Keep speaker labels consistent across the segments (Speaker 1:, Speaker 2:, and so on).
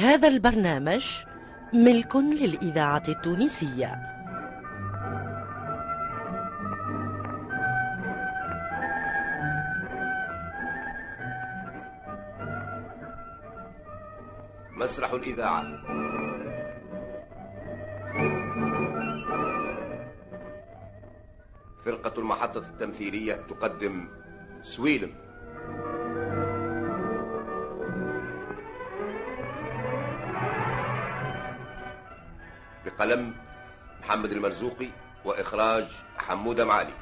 Speaker 1: هذا البرنامج ملك للإذاعة التونسية.
Speaker 2: مسرح الإذاعة. فرقة المحطة التمثيلية تقدم سويلم. بقلم محمد المرزوقي وإخراج حمودة معالي.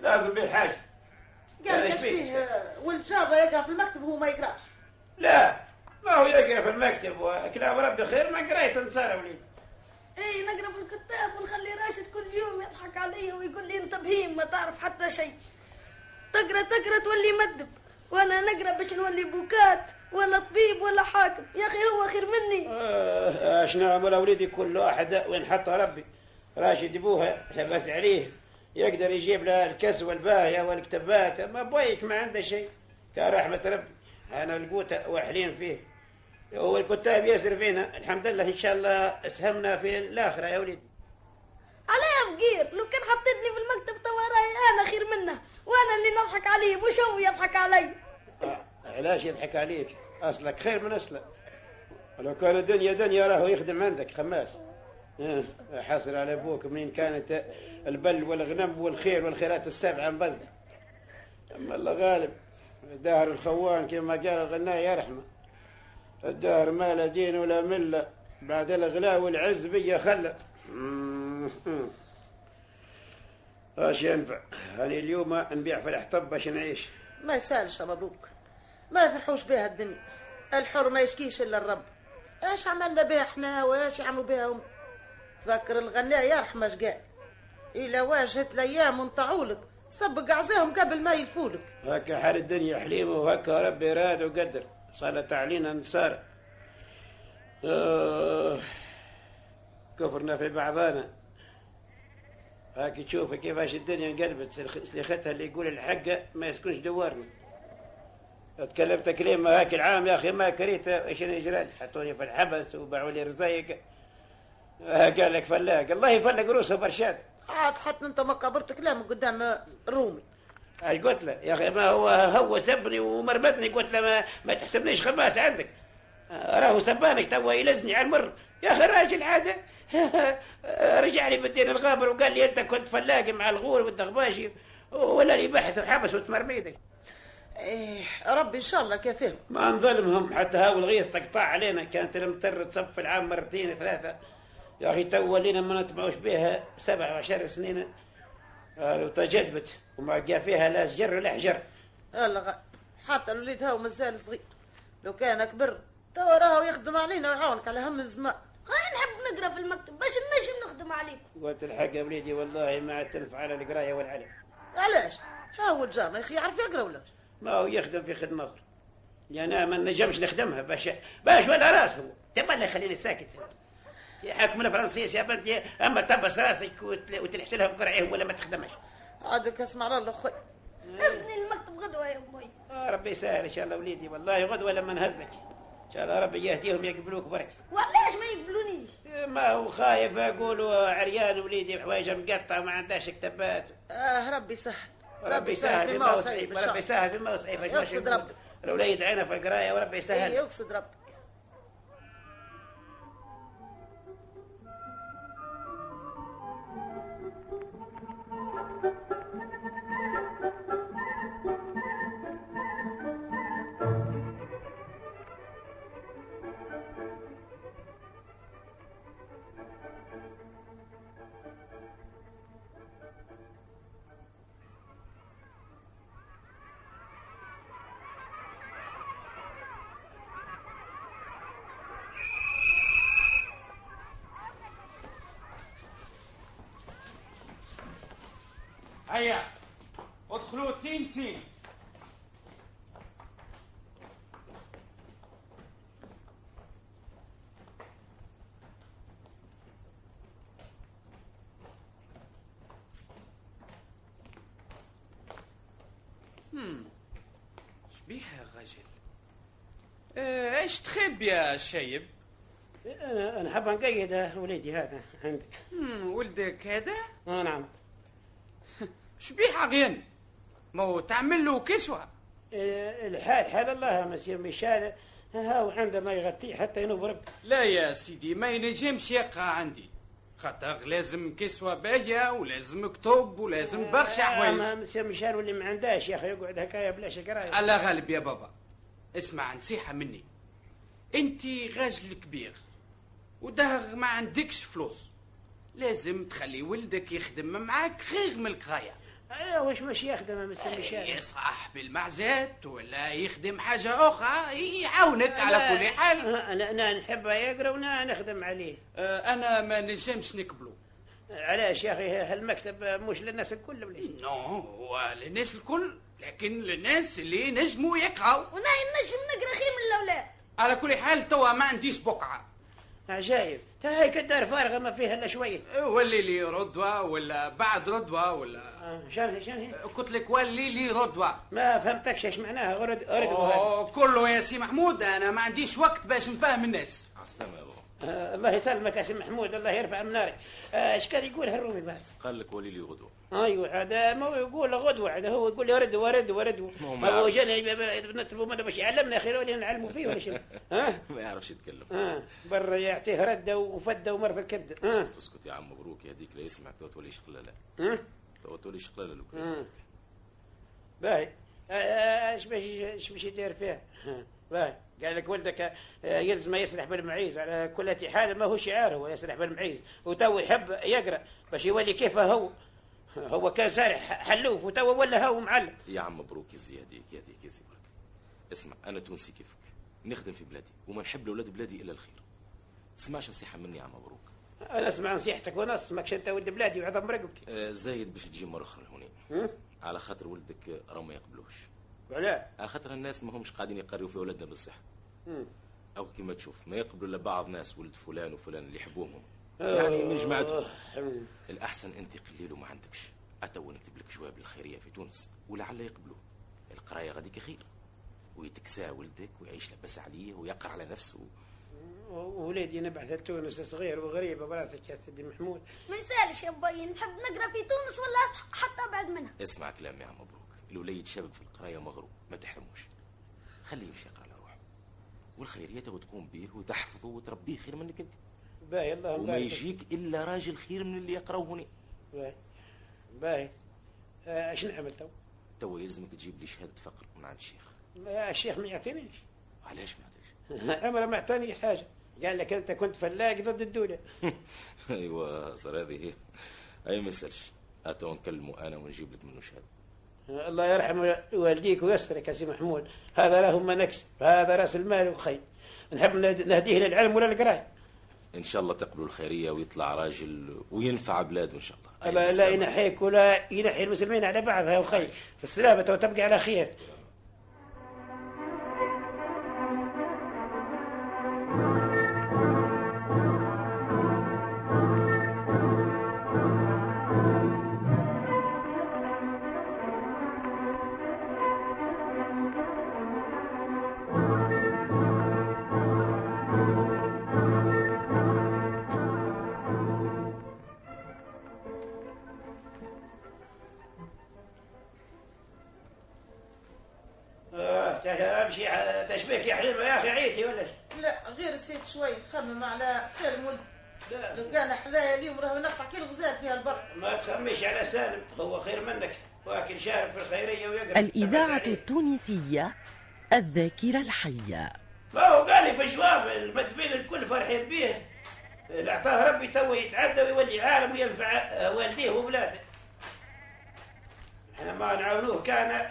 Speaker 3: لازم به حاجة.
Speaker 4: قال
Speaker 3: لا،
Speaker 4: لك
Speaker 3: فيه؟
Speaker 4: فيه ولد شابه يقرأ في المكتب وهو ما يقراش.
Speaker 3: لا ما هو يقرأ في المكتب وكلام ربي خير ما قريت انصار وليد.
Speaker 5: اي نقرأ في الكتاب ونخلي راشد كل يوم يضحك علي ويقول لي أنت بهيم ما تعرف حتى شيء. تقرأ تقرأ تولي مدب. وأنا نقرأ باش نولي بوكات ولا طبيب ولا حاكم. يا أخي هو خير مني.
Speaker 3: آه اش نعمل اوليدي كل واحد وين حطها ربي. راشد أبوها لبس عليه. يقدر يجيب له الكس والباهية والكتابات ما بويك ما عنده شيء. كرحمة ربي أنا القوت واحلين فيه. هو الكتاب يسر فينا الحمد لله إن شاء الله أسهمنا في الآخرة يا وليدي.
Speaker 5: عليها فقير لو كان حطيتني في المكتب توا رأي أنا خير منه. وأنا اللي نضحك عليه مش هو يضحك علي.
Speaker 3: آه، علاش يضحك عليك؟ أصلك خير من أصلك. لو كان الدنيا دنيا راهو يخدم عندك خماس. آه، حاصل على أبوك منين كانت البل والغنم والخير والخيرات السبعه مبزده أما الله غالب دهر الخوان كما قال الغناء يرحمه الدهر ما لا دين ولا ملة بعد الغلا والعز بيا خلى. اش ينفع؟ أنا اليوم نبيع في الحطب باش نعيش.
Speaker 4: ما يسالش يا مبروك ما يفرحوش بها الدنيا. الحر ما يشكيش إلا الرب. إيش عملنا بها إحنا وإيش يعملوا بها هم تفكر الغناء يرحم اش قال؟ الا واجهت الأيام ونطعولك. سبق عزاهم قبل ما يلفولك
Speaker 3: هكا حال الدنيا حليمة وهكا ربي راد وقدر. صارت علينا نصار آه كفرنا في بعضنا هاك تشوف كيفاش الدنيا انقلبت. سلختها اللي يقول الحق ما يسكنش دوارنا. تكلمت كلمة هاك العام يا أخي ما كريت إيش لي؟ حطوني في الحبس وباعوا لي رزايق. قال لك فلاق. الله يفلق روسه برشاد.
Speaker 4: عاد حتى انت ما كبرت كلام قدام رومي.
Speaker 3: إيش قلت له؟ يا أخي ما هو هو سبني ومرمتني قلت له ما, ما تحسبنيش خماس عندك. راهو سبانك توا يلزني على المر. يا أخي الراجل عاد رجع لي بالدين الغابر وقال لي أنت كنت فلاقي مع الغور والدغباشي ولا لي بحث وحبس وتمرميدك
Speaker 4: إيه ربي إن شاء الله كافيهم
Speaker 3: ما نظلمهم. حتى هاو الغيث تقطع علينا. كانت المضطر تصف العام مرتين ثلاثة. يا أخي تو لينا ما نتبعوش بها سبع وعشر سنين. قالوا تجدبت وما جا فيها لا سجر ولا حجر.
Speaker 4: غ... حتى الوليد هاو مازال صغير. لو كان كبر توا راهو يخدم علينا ويعاونك على هم الزمان.
Speaker 5: هاي نحب نقرأ في المكتب باش نجم نخدم عليكم
Speaker 3: قلت الحق يا وليدي والله ما عاد تنفع على القراية والعلم.
Speaker 4: علاش؟ هاو الجامع يا أخي يعرف يقرأ ولا؟
Speaker 3: ما هو يخدم في خدمة أخرى. يعني ما نجمش نخدمها باش باش ولا راس هو تبى اللي يخليني ساكت؟ يحكم الفرنسيس يا بنتي أما تبس راسك وتل- وتلحس لها بقرعيه ولا ما تخدمش.
Speaker 4: عادك اسمع الله خوي
Speaker 5: هزني المكتب غدوة يا أمي.
Speaker 3: آه ربي يسهل إن شاء الله وليدي والله غدوة لما نهزك. إن شاء الله ربي يهديهم يقبلوك برك.
Speaker 5: وعلاش ما يقبلونيش؟
Speaker 3: ما هو خايف يقولوا عريان وليدي حوايجه مقطعه وما عندهاش كتابات
Speaker 4: آه ربي يسهل.
Speaker 3: ربي يسهل
Speaker 4: بما
Speaker 3: وصعيب ربي يسهل بما وصعيب
Speaker 4: يقصد ربي.
Speaker 3: الوليد عينه في القرايه وربي يسهل.
Speaker 4: يقصد ربي
Speaker 6: 2 بيها الرجل إيش تخب يا شايب؟
Speaker 3: أنا أنا حابة نقيد وليدي هذا عندك.
Speaker 6: ولدك هذا؟
Speaker 3: آه نعم.
Speaker 6: شبيح عغين ما هو تعمل له كسوة.
Speaker 3: إيه، الحال حال الله مسير مشال ها وعندما يغطيه حتى ينوب رب
Speaker 6: لا يا سيدي ما ينجمش يقع عندي. خاطر لازم كسوة باهية ولازم كتب ولازم برشا حوايج
Speaker 3: ما مسير مشال واللي ما عندهاش يا أخي يقعد هكايا بلا شكرايه
Speaker 6: الله غالب يا بابا. اسمع نصيحة مني. انت راجل كبير وده ما عندكش فلوس. لازم تخلي ولدك يخدم معاك غير من القرايه
Speaker 3: أيوه واش مش يخدم مسير مشال
Speaker 6: يصح بالمعزات ولا يخدم حاجة أخرى يعاونك على كل حال.
Speaker 3: أنا أنا نحب يقرأ وأنا نخدم عليه.
Speaker 6: آه، أنا ما نجمش نقبله
Speaker 3: علاش يا أخي؟ هالمكتب مش للناس الكل ولا؟
Speaker 6: نو هو للناس الكل لكن للناس اللي نجموا يقراوا
Speaker 5: وأنا نجم نقرأ خير من الأولاد.
Speaker 6: على كل حال توا ما عنديش بقعة.
Speaker 3: عجايب. تا هاي كدار فارغة ما فيها إلا شوية.
Speaker 6: ولي لي ردوة ولا بعد ردوة ولا
Speaker 3: آه، شان شان
Speaker 6: قلت لك ولي لي ردوة
Speaker 3: ما فهمتكش إيش معناها غرد غرد
Speaker 6: أوه، كله يا سي محمود أنا ما عنديش وقت باش نفهم الناس.
Speaker 2: بابا.
Speaker 3: آه الله يسلمك يا سي محمود الله يرفع من نارك. آه، إيش كان يقول هالرومي بعد؟
Speaker 2: قال لك ولي لي غدوة.
Speaker 3: أيوه هذا ما هو يقول غدوة هذا هو يقول لي ورد ورد ورد
Speaker 2: ما هو
Speaker 3: جاني نطلبوا منه باش يعلمنا خير ولا نعلموا فيه ولا شنو. ها
Speaker 2: ما يعرفش يتكلم.
Speaker 3: ها برا يعطيه ردة وفدة ومر في الكبده ها
Speaker 2: تسكت يا عم مبروك يهديك لا يسمعك تو تولي شقلالة
Speaker 3: ها
Speaker 2: تو تولي شقلالة لو كان
Speaker 3: باهي إيش باش إيش باش يدير فيها ها. باهي قال لك ولدك آه، يلزم يسرح بالمعيز. على كل حال ما هو شعار هو يسرح بالمعيز. وتو يحب يقرأ باش يولي كيف هو. هو كان سارح حلوف وتو ولا هو معلم.
Speaker 2: يا عم مبروك يزي يهديك يهديك يزي برك اسمع أنا تونسي كيفك. نخدم في بلادي وما نحب لأولاد بلادي إلا الخير. تسمعش نصيحة مني يا عم مبروك.
Speaker 3: أنا أسمع نصيحتك ونص ماكش أنت ولد بلادي وعظم رقبتي
Speaker 2: آه، زايد باش تجي مرة أخرى هوني؟ على خاطر ولدك راه ما يقبلوش.
Speaker 3: وعلاه؟
Speaker 2: على خاطر الناس ما همش قاعدين يقريوا في أولادنا بالصح
Speaker 3: مم.
Speaker 2: أو كما تشوف ما يقبلوا إلا بعض ناس ولد فلان وفلان اللي يحبوهم. هم. يعني من جماعتهم
Speaker 3: آه.
Speaker 2: الأحسن أنت قليل وما عندكش. أتو نكتب لك جواب الخيرية في تونس ولعل يقبلوه القراية غاديك خير. ويتكسى ولدك ويعيش لبس عليه ويقرأ على نفسه.
Speaker 3: ووليدي نبعث لتونس صغير وغريب براسك يا سيدي محمود.
Speaker 5: ما يسالش يا بي نحب نقرأ في تونس ولا حتى بعد منها.
Speaker 2: اسمع كلامي يا مبروك. الوليد شابك في القراية مغروب ما تحرموش. خليه يمشي يقرأ على روحه. والخيرية تو تقوم به وتحفظه وتربيه خير منك أنت.
Speaker 3: باهي الله
Speaker 2: وما. يجيك إلا راجل خير من اللي يقراو هنا.
Speaker 3: باهي باهي. آه، إيش نعمل تو؟
Speaker 2: تو يلزمك تجيب لي شهادة فقر من عند الشيخ.
Speaker 3: ما الشيخ ما يعطينيش.
Speaker 2: علاش ما عندكش
Speaker 3: عمره ما اعطاني حاجة. قال لك أنت كنت فلاق ضد الدولة.
Speaker 2: أيوه صار هذه هي. أي ما يسالش اتو نكلمه أنا ونجيب لك منه
Speaker 3: شهادة. الله يرحم والديك ويسترك يا سي محمود. هذا له ما نكسب هذا رأس المال وخير نحب نهديه للعلم ولا القرايه
Speaker 2: إن شاء الله تقبلوا الخيرية ويطلع راجل وينفع بلاده إن شاء الله. أي
Speaker 3: لا, لا. ينحيك ولا ينحي المسلمين على بعضها وخير في السلامة وتبقى على خير.
Speaker 1: الإذاعة التونسية الذاكرة الحية.
Speaker 3: ما هو قال لي في الجواب المدبين الكل فرحين به اللي أعطاه ربي تو يتعدى ويولي عالم وينفع آه، والديه وولاده. إحنا ما نعاونوه كان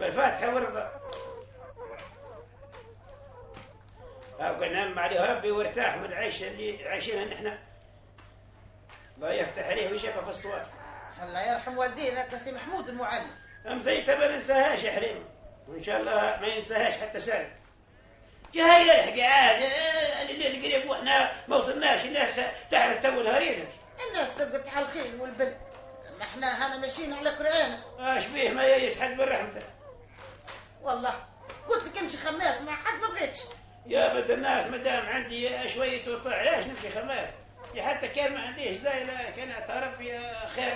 Speaker 3: بالفاتحة والرضا هاو كان هم عليه ربي وارتاح من العيش اللي عايشينها نحن. الله يفتح عليه ويشفى في الصواب.
Speaker 4: الله يرحم والدينا كسي محمود المعلم.
Speaker 3: مزيتة ما ننساهاش يا حريم وإن شاء الله ما ينساهاش حتى سالم جاي يلحق عاد الليل القريب وإحنا ما وصلناش الناس تعرف تو نهارينا
Speaker 4: الناس تبقى على الخير والبل ما إحنا هنا ماشيين على كرعانة
Speaker 3: اش بيه ما يسحد من رحمته
Speaker 4: والله قلت لك امشي خماس مع حد ما بغيتش.
Speaker 3: يا بد الناس ما دام عندي شوية وطلع علاش نمشي خماس؟ يا حتى كان ما عنديش لا كان اعترف يا خير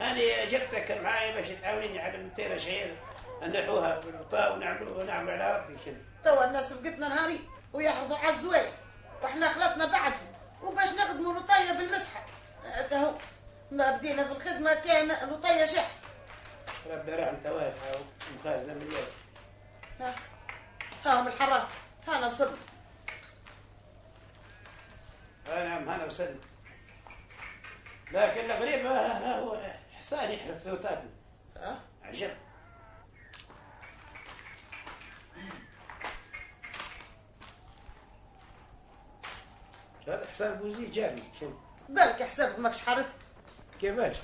Speaker 3: أنا جبتك معايا باش تعاونيني على متيرة شهيرة نحوها بالوطاء ونعملوها ونعمل على ربي كده
Speaker 4: توا الناس بقتنا نهاري ويحرضوا على الزواج وإحنا خلطنا بعدهم وباش نخدموا لطية بالمسحة. هكا هو. ما بدينا في الخدمة كان لطية شح.
Speaker 3: ربي رحمته واسعة ومخازنة من الليل
Speaker 4: ها. هاهم الحراف هانا وصلنا
Speaker 3: آه نعم انا وصلنا لكن الغريب ها هو. حصان يحرث في وطاتنا
Speaker 4: ها؟
Speaker 3: عجب. هذا حسان بوزي جابني شنو؟
Speaker 4: بالك حسابك ماكش حارث؟
Speaker 3: كيفاش؟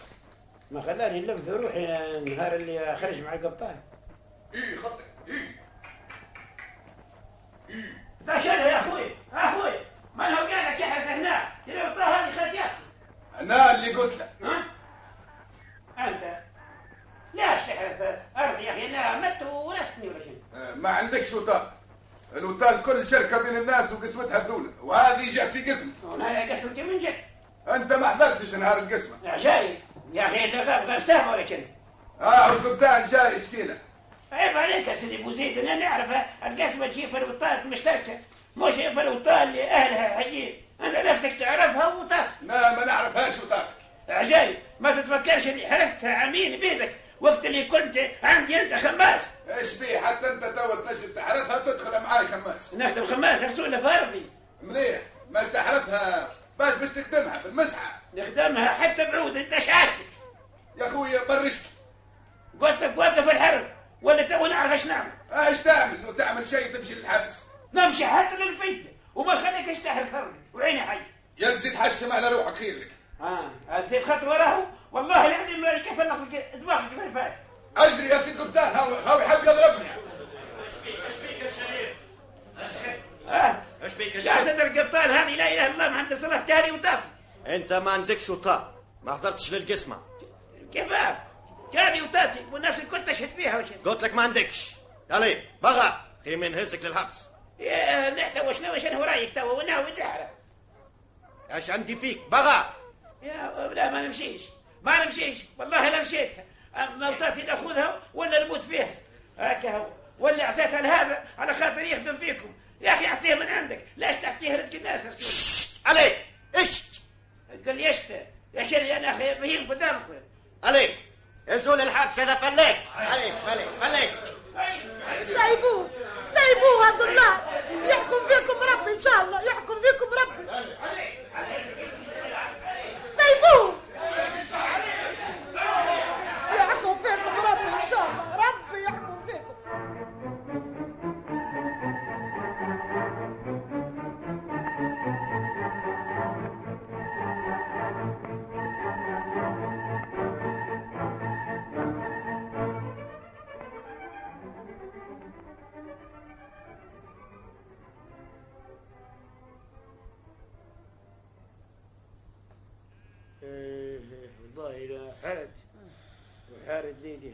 Speaker 3: ما خلاني نلم في روحي النهار اللي خرج مع القبطان.
Speaker 7: إيه خطك إيه
Speaker 3: لا شنو يا أخوي أخوي. ما أنا قال لك يحرث هنا تلو هذه خد ياخذ
Speaker 7: أنا اللي قلت لك.
Speaker 3: ها؟ أنت. ليش تحرث ارضي يا أخي لا مت ولا شنو.
Speaker 7: آه، ما عندكش وطال الوطال كل شركة بين الناس وقسمتها الدولة. وهذه جات في قسم.
Speaker 3: أنا قسمتي من جد
Speaker 7: أنت ما حضرتش نهار القسمة.
Speaker 3: يا جاي. يا أخي انت غاب غاب سامة ولا شنو؟
Speaker 7: آه والقبطان جاي يشكيلك
Speaker 3: عيب عليك يا سيدي بوزيد أنا نعرف القسمة تجي في الوطات مشتركة. مش في الوطات اللي أهلها حجين أنا نفسك تعرفها وطات
Speaker 7: لا ما نعرفهاش وطاتك
Speaker 3: عجايب. ما تتفكرش اللي حرفتها عمين بيدك وقت اللي كنت عندي انت خماس.
Speaker 7: إيش فيه حتى انت تو تنجم تحرثها تدخل معاي خماس.
Speaker 3: نخدم خماس رسول فرضي
Speaker 7: مليح ما تحرثها باش باش تخدمها بالمسحة
Speaker 3: نخدمها حتى بعود انت شعاتك
Speaker 7: يا خويا برشتك
Speaker 3: قلت لك وقف الحرب ولا تو نعرف إيش نعمل.
Speaker 7: إيش تعمل؟ لو تعمل شيء تمشي للحبس.
Speaker 3: نمشي حتى للفتنة. وما خليك اشتهر ثرني وعيني حي
Speaker 7: يزيد حشم على روحك خير لك.
Speaker 3: آه تزيد خطوة له والله العظيم ما كيف لك دماغك ما فات
Speaker 7: أجري يا سيد قبطان هاو هاو يحب يضربني.
Speaker 3: آه
Speaker 8: إيش بيك يا
Speaker 3: يا
Speaker 8: شيخ؟
Speaker 3: سيد القبطان هذه لا إله إلا الله محمد صلاة جاري وطافي
Speaker 8: أنت ما عندكش وطاء ما حضرتش للقسمة.
Speaker 3: كيف جاري وطافي والناس الكل تشهد بيها وش؟
Speaker 8: قلت لك ما عندكش. يلا بغى. هي من هزك للحبس.
Speaker 3: يا نحتوى شنو شنو رأيك توا وناوي نحرق
Speaker 8: إيش عندي فيك؟ بغى.
Speaker 3: يا لا ما نمشيش. ما نمشيش. والله لا مشيت. موتاتي ناخذها ولا نموت فيها. هكا هو. ولا أعطيتها لهذا على خاطر يخدم فيكم. يا أخي اعطيه من عندك. ليش تعطيه رزق الناس رسول
Speaker 8: علي إيش
Speaker 3: قال لي اشت يا شري أنا أخي بهيم قدامكم
Speaker 8: علي انزل الحبس اذا فليت عليك عليك عليك
Speaker 4: سايبوه. سايبوه هذا الله. يحكم فيكم ربي إن شاء الله. يحكم فيكم ربي سايبوه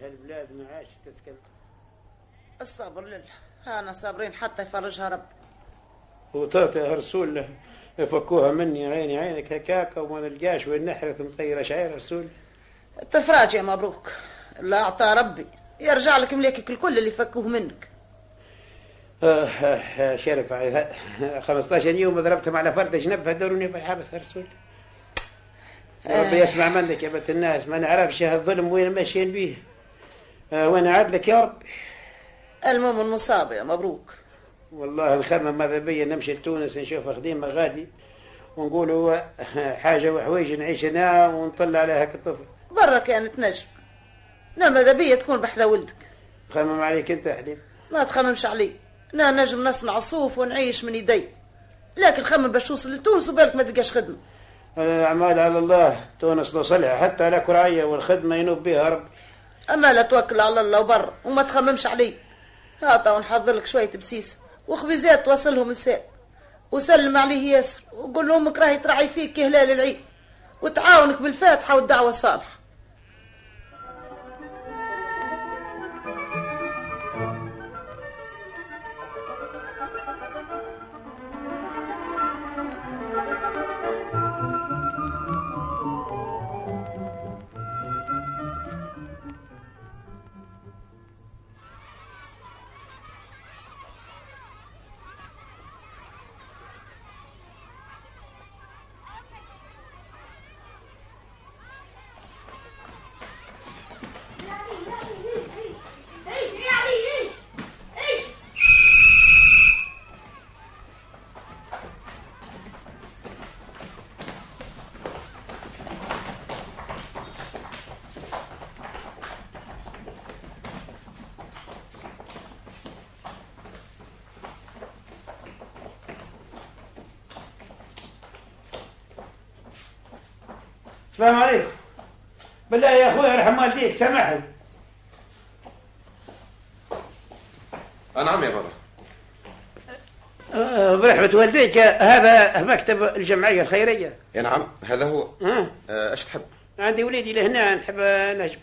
Speaker 3: هالبلاد ما عادش تسكن
Speaker 4: الصبر لله. أنا صابرين حتى يفرجها ربي
Speaker 3: وطاطا رسول له يفكوها مني عيني عينك هكاكا وما نلقاش وين نحرث مطيرة شعير رسول.
Speaker 4: التفراج يا مبروك. لا أعطى ربي. يرجع لك مليكك الكل اللي فكوه منك.
Speaker 3: آه، آه، شرف عليها 15 يوم ضربتهم على فرد جنبها دوروني في الحبس رسول. ربي يسمع منك يا بنت الناس. ما نعرفش هالظلم وين ماشيين بيه. آه، وأنا عدلك يا رب؟
Speaker 4: المهم المصاب يا مبروك.
Speaker 3: والله نخمم ماذا بيا نمشي لتونس نشوف خديمة غادي ونقولوا آه، حاجة وحويج نعيش هنا ونطلع عليها كالطفل.
Speaker 4: برا كانت نجم. نعم ماذا بيا تكون بحذا ولدك.
Speaker 3: خمم عليك انت يا حليم.
Speaker 4: ما تخممش عليه أنا نجم نصنع صوف ونعيش من يدي. لكن خمم باش توصل لتونس وبالك ما تلقاش خدمة.
Speaker 3: الأعمال على الله. تونس نوصلها حتى على كراية والخدمة ينوب بها رب
Speaker 4: أما لا توكل على الله وبر وما تخممش علي هاتا ونحضر لك شوية بسيس. وخبيزات توصلهم الساء وسلم عليه ياسر. وقول له أمك راهي تراعي فيك كهلال العيد. وتعاونك بالفاتحة والدعوة الصالحة.
Speaker 3: السلام عليكم. بالله يا أخوي ارحم والديك سامحني.
Speaker 9: نعم يا بابا.
Speaker 3: آه، برحمة والديك هذا مكتب الجمعية الخيرية.
Speaker 9: يا نعم. هذا هو. آه، إيش تحب؟
Speaker 3: عندي وليدي لهنا نحب نجم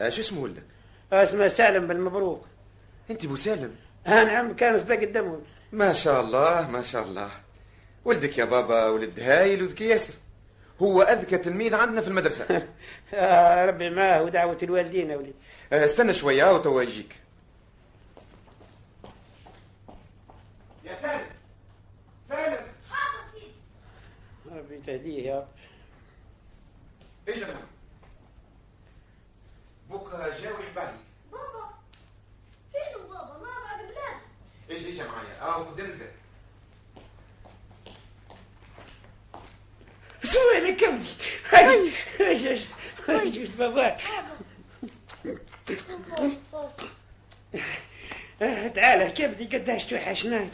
Speaker 9: آه، شو اسمه ولدك؟
Speaker 3: اسمه سالم بن مبروك.
Speaker 9: أنت أبو سالم؟
Speaker 3: ها نعم كان صدق الدم.
Speaker 9: ما شاء الله ما شاء الله. ولدك يا بابا ولد هايل وذكي ياسر. هو أذكى تلميذ عندنا في المدرسة.
Speaker 3: يا ربي معاه ودعوة الوالدين يا وليدي
Speaker 9: آه، استنى شوية وتوا يجيك يا سالم. سالم.
Speaker 3: ربي تهديه يا رب.
Speaker 9: اجا هنا بوك جاوي حبالي
Speaker 5: بابا فين بابا؟ ما بعد بلاد
Speaker 9: أجي اجا معايا آه قدام الباب
Speaker 3: شو اللي كبدي آه، تعال كبدي قداش توحشناك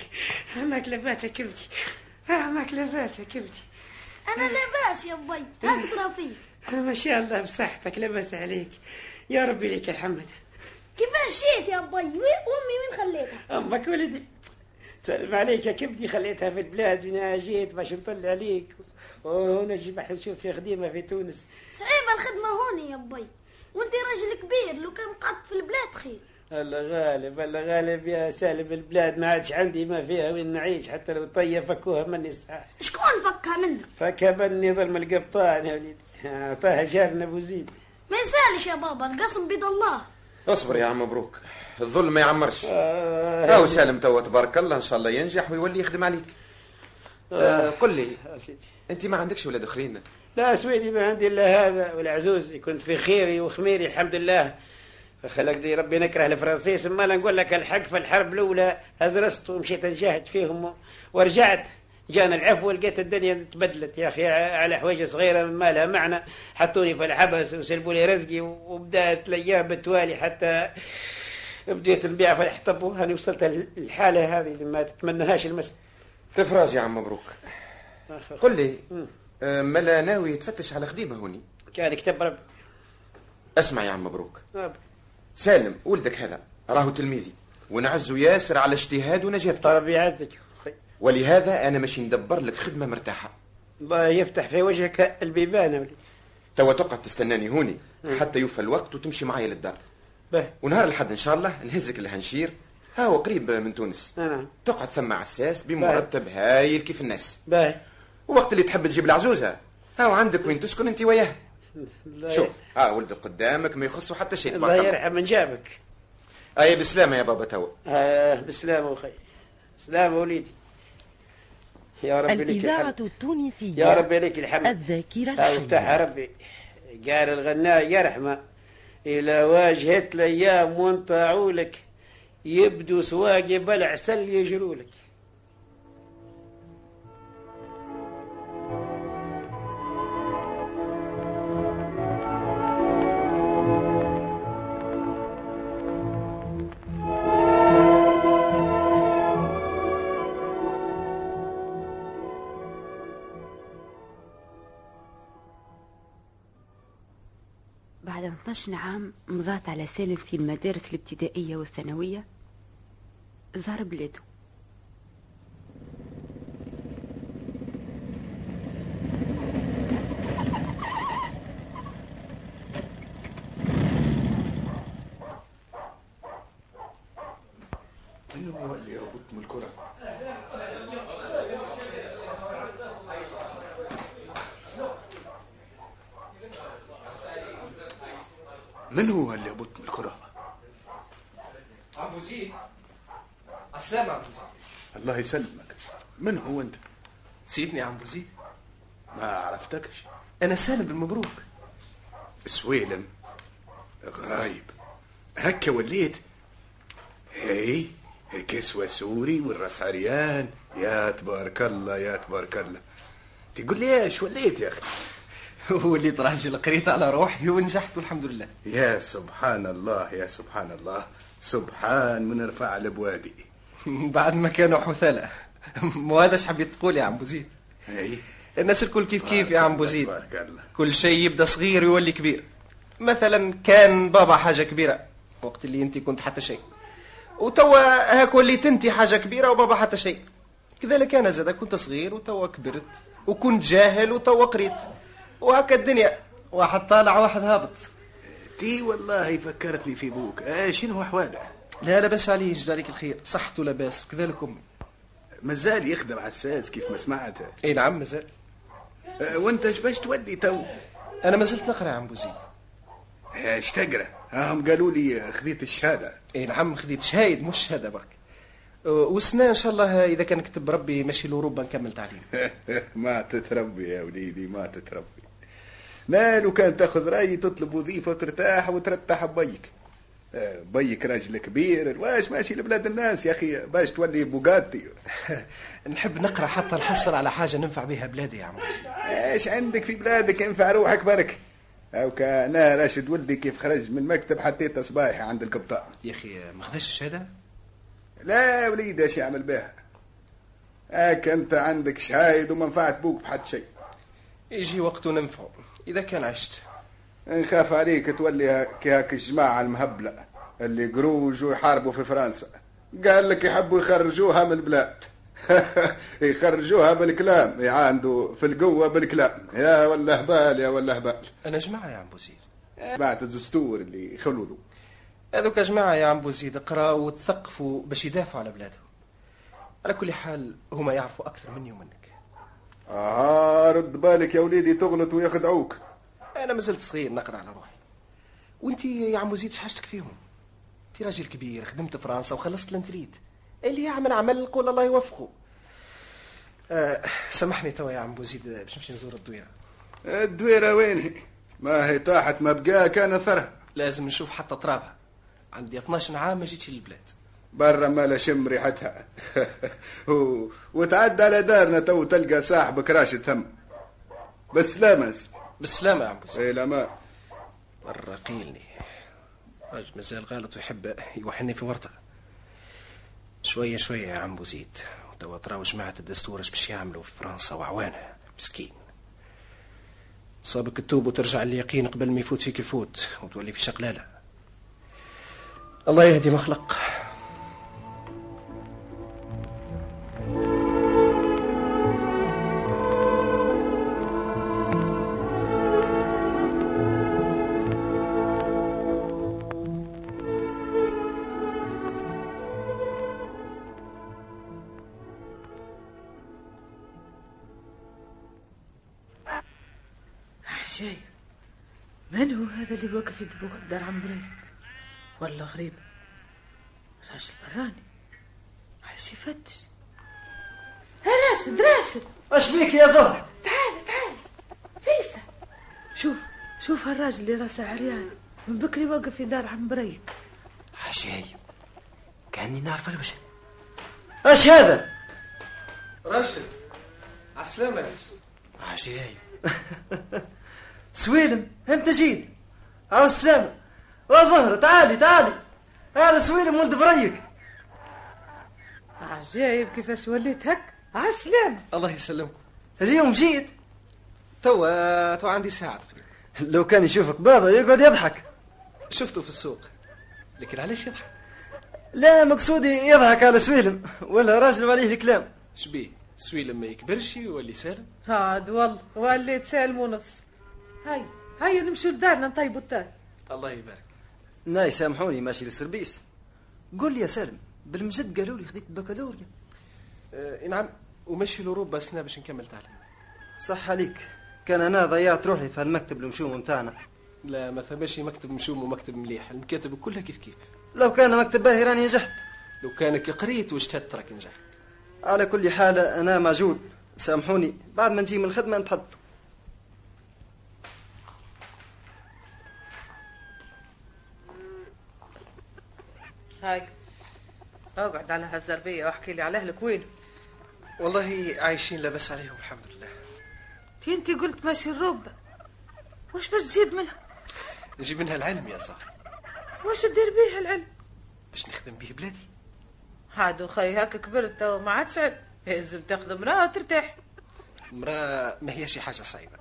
Speaker 3: ماك لباسة كبدي ماك لباسة كبدي
Speaker 5: أنا لاباس يا بي هات فيه
Speaker 3: ما شاء الله بصحتك لبس عليك يا ربي لك الحمد
Speaker 5: كيفاش جيت يا بي امي وين خليتها
Speaker 3: أمك ولدي. سلم عليك يا كبدي خليتها في البلاد وأنا جيت باش نطل عليك. ونجي باش نشوف في خديمة في تونس.
Speaker 5: صعيبة الخدمة هوني يا بي وأنت راجل كبير لو كان قعدت في البلاد خير
Speaker 3: الله غالب الله غالب يا سالم البلاد ما عادش عندي ما فيها وين نعيش حتى لو طيب فكوها مني الصحة
Speaker 5: شكون فكها منك؟
Speaker 3: فكا مني ظلم القبطان يا وليدي. أعطاها جارنا أبو زيد.
Speaker 5: ما يسالش يا بابا القسم بيد الله.
Speaker 9: اصبر يا عم مبروك. الظلم ما يعمرش.
Speaker 3: آه.
Speaker 9: هاو سالم توا تبارك الله إن شاء الله ينجح ويولي يخدم عليك. آه قل لي.
Speaker 3: آه، سيدي.
Speaker 9: أنت ما عندكش ولاد أخرين؟
Speaker 3: لا سويدي ما عندي إلا هذا والعزوز كنت في خيري وخميري الحمد لله. فخلق لي ربي نكره الفرنسيس. ما نقول لك الحق في الحرب الأولى هزرست ومشيت نجاهد فيهم ورجعت. جانا العفو ولقيت الدنيا تبدلت. يا أخي على حوايج صغيرة ما لها معنى. حطوني في الحبس وسلبوا لي رزقي وبدأت الأيام بالتوالي حتى بديت نبيع في الحطب. وهاني وصلت للحالة هذه اللي ما تتمناهاش المسلم
Speaker 9: تفراج يا عم مبروك. قل لي آه، ملا ناوي يتفتش على خديمة هوني؟
Speaker 3: كان كتب رب
Speaker 9: اسمع يا عم مبروك.
Speaker 3: رب.
Speaker 9: سالم ولدك هذا راهو تلميذي. ونعزو ياسر على اجتهاد ونجابته.
Speaker 3: ربي يعزك.
Speaker 9: ولهذا أنا ماشي ندبر لك خدمة مرتاحة.
Speaker 3: الله يفتح في وجهك البيبان
Speaker 9: توا تقعد تستناني هوني حتى يوفى الوقت وتمشي معايا للدار.
Speaker 3: به.
Speaker 9: ونهار الحد إن شاء الله نهزك الهنشير ها هو قريب من تونس.
Speaker 3: نعم.
Speaker 9: تقعد ثم عساس بمرتب هايل كيف الناس.
Speaker 3: به.
Speaker 9: وقت اللي تحب تجيب العزوزة. ها عندك وين تسكن انت وياه. شوف ها ولدك قدامك ما يخصه حتى شيء.
Speaker 3: الله يرحم من جابك؟
Speaker 9: أي بسلامة يا بابا توا
Speaker 3: آه بسلامة أخي. سلامة وليدي. يا ربي لك
Speaker 1: الإذاعة التونسية
Speaker 3: يا ربي لك الحمد.
Speaker 1: الذاكرة الحية.
Speaker 3: ربي قال الغناء يرحمه. إلى واجهت الأيام وانت عولك يبدو سواقي بلع سل يجرولك
Speaker 10: 15 عام مضات على سالم في المدارس الابتدائية والثانوية. زار بلاده
Speaker 7: من هو اللي يهبط من الكرة؟ من هو اللي يهبط من الكرة؟
Speaker 11: عم زيد السلام عم زيد
Speaker 7: الله يسلمك. من هو أنت؟
Speaker 11: سيدني عم زيد.
Speaker 7: ما عرفتكش.
Speaker 11: أنا سالم بن مبروك.
Speaker 7: سويلم غرايب هكا وليت. هي الكسوة سوري والرأس عريان. يا تبارك الله يا تبارك الله. تقول لي إيش وليت يا أخي؟
Speaker 11: وليت راجل قريت على روحي ونجحت والحمد لله.
Speaker 7: يا سبحان الله يا سبحان الله. سبحان من رفع البوادي
Speaker 11: بعد ما كانوا حثالة. مو هذا حبيت تقول يا عم بوزيد
Speaker 7: اي
Speaker 11: الناس الكل كيف كيف يا عم بوزيد كل شيء يبدأ صغير ويولي كبير. مثلا كان بابا حاجة كبيرة وقت اللي انت كنت حتى شيء. وتوا هاك وليت انت حاجة كبيرة وبابا حتى شيء. كذلك أنا زاد كنت صغير وتوا كبرت وكنت جاهل وتوا قريت. وهكا الدنيا واحد طالع واحد هابط.
Speaker 7: تي والله فكرتني في بوك. آه شنو احواله
Speaker 11: لا لاباس عليه جزالك الخير. صحته لاباس وكذلك امي
Speaker 7: مازال يخدم عساس كيف ما سمعت.
Speaker 11: إي نعم مازال
Speaker 7: آه وأنت باش تودي تو؟
Speaker 11: أنا ما زلت نقرأ يا عم بوزيد
Speaker 7: إيش تقرأ؟ هم قالوا لي خذيت الشهادة.
Speaker 11: إي نعم خذيت شهايد مش شهادة برك. والسنة إن شاء الله إذا كان كتب ربي ماشي لاوروبا نكمل تعليم.
Speaker 7: ما تتربي يا وليدي ما تتربي لا لو كان تأخذ رايي تطلب وظيفة وترتاح وترتاح بيك. بيك راجل كبير. واش ماشي لبلاد الناس يا أخي؟ باش تولي بوغاتي.
Speaker 11: نحب نقرأ حتى نحصل على حاجة ننفع بها بلادي يا عم بوزيد
Speaker 7: إيش عندك في بلادك؟ انفع روحك برك. أو كان أنا راشد ولدي كيف خرج من المكتب حطيته صباحي عند القبطان
Speaker 11: يا أخي ما خذاش الشهاده
Speaker 7: لا وليدي إيش يعمل بها؟ هاك أنت عندك شهايد وما نفعت بوك بحد شيء.
Speaker 11: يجي وقت ننفعه إذا كان عشت.
Speaker 7: نخاف عليك تولي هاك هاك الجماعة اللي قروج ويحاربوا في فرنسا. قال لك يحبوا يخرجوها من البلاد. يخرجوها بالكلام يعاندوا في القوة بالكلام يا ولا هبال يا ولا هبال.
Speaker 11: أنا جماعة يا عم بوزيد.
Speaker 7: بعت الدستور اللي يخلودوا
Speaker 11: هذوك جماعة يا عم بوزيد قراوا وتثقفوا باش يدافعوا على بلادهم. على كل حال هما يعرفوا أكثر مني ومنك.
Speaker 7: آه رد بالك يا وليدي تغلط ويخدعوك.
Speaker 11: أنا ما زلت صغير نقرأ على روحي. وانت يا عم بوزيد حاجتك فيهم؟ أنت راجل كبير خدمت فرنسا وخلصت لنتريد اللي يعمل عمل نقول الله يوفقه. آه سامحني توا يا عم بوزيد باش نمشي نزور الدويرة.
Speaker 7: الدويرة وين ما هي طاحت ما بقى كان أثرها.
Speaker 11: لازم نشوف حتى ترابها عندي 12 عام ما جيتش للبلاد.
Speaker 7: برا ما لا شم ريحتها. و... وتعدى على دارنا تو تلقى صاحبك راشد ثم بالسلامة
Speaker 11: بالسلامة يا عم بوزيد
Speaker 7: اي لا ما
Speaker 11: مرة قيلني. راجل مازال غلط ويحب يوحني في ورطة. شوية شوية يا عم بوزيد توا تراو جماعة الدستور اش باش يعملوا في فرنسا وعوانها. مسكين. صابك التوب وترجع اليقين قبل ما يفوت فيك يفوت وتولي في شقلالة الله يهدي مخلق.
Speaker 4: من هو هذا اللي واقف يدبوك دار عمري والله غريب. راجل براني. عايش يفتش. يا راشد راشد.
Speaker 12: اش بيك يا زهر؟
Speaker 4: تعال تعال. فيسا شوف شوف هالراجل اللي راسه عريان. من بكري واقف في دار عم بريك
Speaker 12: عجيب كأني نعرف الوجه. اش هذا؟
Speaker 11: راشد عالسلامة
Speaker 12: عجيب سويلم انت جيت. على السلامة زهرة تعالي تعالي. هذا سويلم ولد بريك.
Speaker 4: عجايب كيفاش وليت هك؟ عالسلامة
Speaker 11: الله يسلمكم. اليوم جيت. توا توا عندي ساعة.
Speaker 12: لو كان يشوفك بابا يقعد يضحك.
Speaker 11: شفته في السوق. لكن علاش يضحك؟
Speaker 12: لا مقصودي يضحك على سويلم. ولا راجل عليه الكلام
Speaker 11: شبيه سويلم ما يكبرش يولي سالم
Speaker 13: هاد والله وليت سالم ونص هاي هاي نمشي لدارنا نطيبوا التاي
Speaker 11: الله يبارك.
Speaker 12: ناي سامحوني ماشي للسربيس قول لي يا سالم بالمجد قالوا لي خذيت بكالوريا.
Speaker 11: آه نعم ومشي لأوروبا سنه باش نكمل تعليم.
Speaker 12: صح عليك. كان أنا ضيعت روحي في هالمكتب المشوم متاعنا.
Speaker 11: لا ما ثماش مكتب مشوم ومكتب مليح. المكاتب كلها كيف كيف.
Speaker 12: لو كان مكتب باهي راني نجحت.
Speaker 11: لو كانك قريت واجتهدت راك نجحت.
Speaker 12: على كل حال أنا موجود سامحوني. بعد ما نجي من الخدمة نتحدث.
Speaker 13: هاي أقعد على هالزربية وأحكي لي على أهلك. وين؟
Speaker 11: والله عايشين لاباس عليهم الحمد لله.
Speaker 13: تي انت قلت ماشي الربة وش بس تجيب منها؟
Speaker 11: نجيب منها العلم يا زهر.
Speaker 13: وش تدير بيه العلم؟
Speaker 11: باش نخدم به بلادي.
Speaker 13: هادو خي هاك كبرت تو ما عادش علم لازم تاخذ امرأة وترتاح.
Speaker 11: المرأة ما هي شي حاجة صعيبة.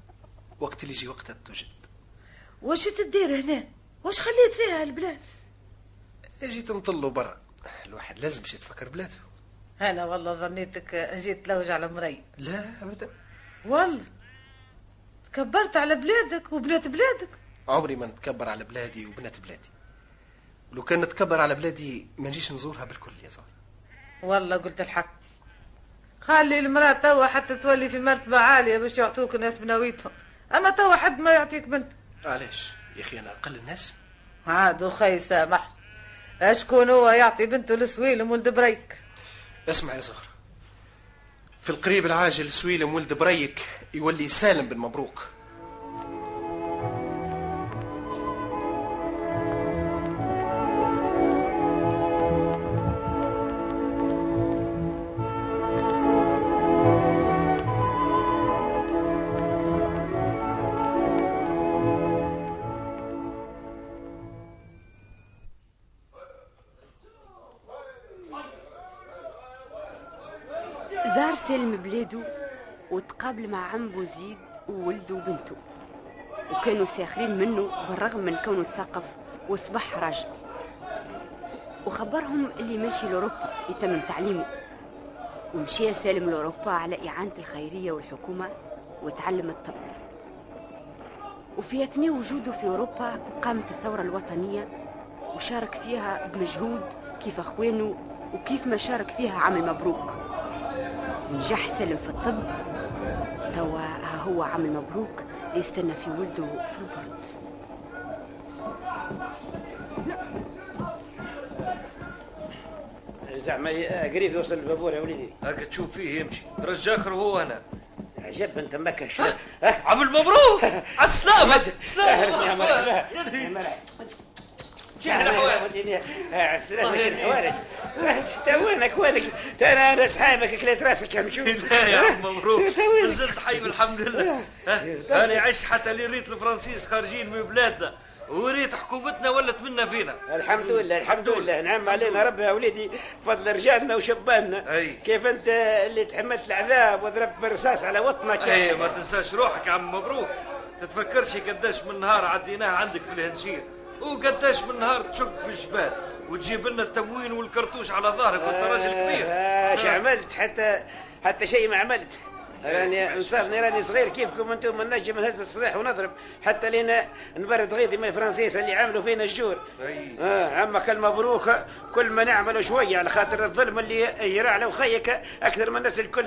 Speaker 11: وقت اللي يجي وقتها توجد
Speaker 13: وش تدير هنا؟ وش خليت فيها البلاد
Speaker 11: جيت نطلوا برا. الواحد لازم باش يتفكر بلاده.
Speaker 13: أنا والله ظنيتك جيت تلوج على مرا
Speaker 11: لا أبدا.
Speaker 13: والله. كبرت على بلادك وبنات بلادك.
Speaker 11: عمري ما نتكبر على بلادي وبنات بلادي. لو كان نتكبر على بلادي ما نجيش نزورها بالكل يا زهر
Speaker 13: والله قلت الحق. خلي المرأة توا حتى تولي في مرتبة عالية باش يعطوك الناس بنويتهم. أما توا حد ما يعطيك بنت
Speaker 11: علاش؟ يا أخي أنا أقل الناس.
Speaker 13: عاد خي سامح. أشكون هو يعطي بنته لسويلم ولد بريك؟
Speaker 11: اسمع يا زهر. في القريب العاجل سويلم ولد بريك يولي سالم بن مبروك.
Speaker 10: وتقابل مع عم بوزيد وولده وبنته. وكانوا ساخرين منه بالرغم من كونه تثقف واصبح راجل. وخبرهم اللي ماشي لأوروبا يتمم تعليمه. ومشي سالم لأوروبا على إعانة الخيرية والحكومة وتعلم الطب. وفي أثناء وجوده في أوروبا قامت الثورة الوطنية وشارك فيها بمجهود كيف أخوانه وكيف ما شارك فيها عمل مبروك. ونجح سالم في الطب توا ها هو عمل مبروك يستنى في ولده في البرد.
Speaker 3: زعما قريب يوصل البابور يا وليدي.
Speaker 14: هاك تشوف فيه يمشي. ترجى آخر هو هنا.
Speaker 3: عجب انت مكش
Speaker 14: عمل مبروك. على السلامة
Speaker 3: سلامة يا مرحبا.
Speaker 14: يا
Speaker 3: مرحبا
Speaker 14: شن احوالك
Speaker 3: على السلامة شن احوالك توينك وينك أنا أنا صحابك كليت راسك نشوف
Speaker 14: لا يا عم مبروك. نزلت حي الحمد لله. أنا عشت حتى اللي ريت الفرنسيس خارجين من بلادنا وريت حكومتنا ولت منا فينا.
Speaker 3: الحمد لله الحمد لله. نعم علينا ربي يا وليدي فضل رجالنا وشباننا.
Speaker 14: أي.
Speaker 3: كيف أنت اللي تحملت العذاب وضربت بالرصاص على وطنك؟
Speaker 14: أي ما تنساش روحك يا عم مبروك. تتفكرش قداش من نهار عديناه عندك في الهنشير وقداش من نهار تشق في الجبال. وتجيب لنا التموين والكرتوش على ظهرك وانت راجل كبير.
Speaker 3: إيش عملت؟ حتى حتى شيء ما عملت. راني انصافني راني صغير كيفكم أنتم؟ من نجم نهز الصلاح ونضرب. حتى لينا نبرد غيظي من الفرنسيس اللي عملوا فينا الجور. آه عمك المبروك كل ما نعملوا شوية على خاطر الظلم اللي يجرى على وخيك أكثر من الناس الكل.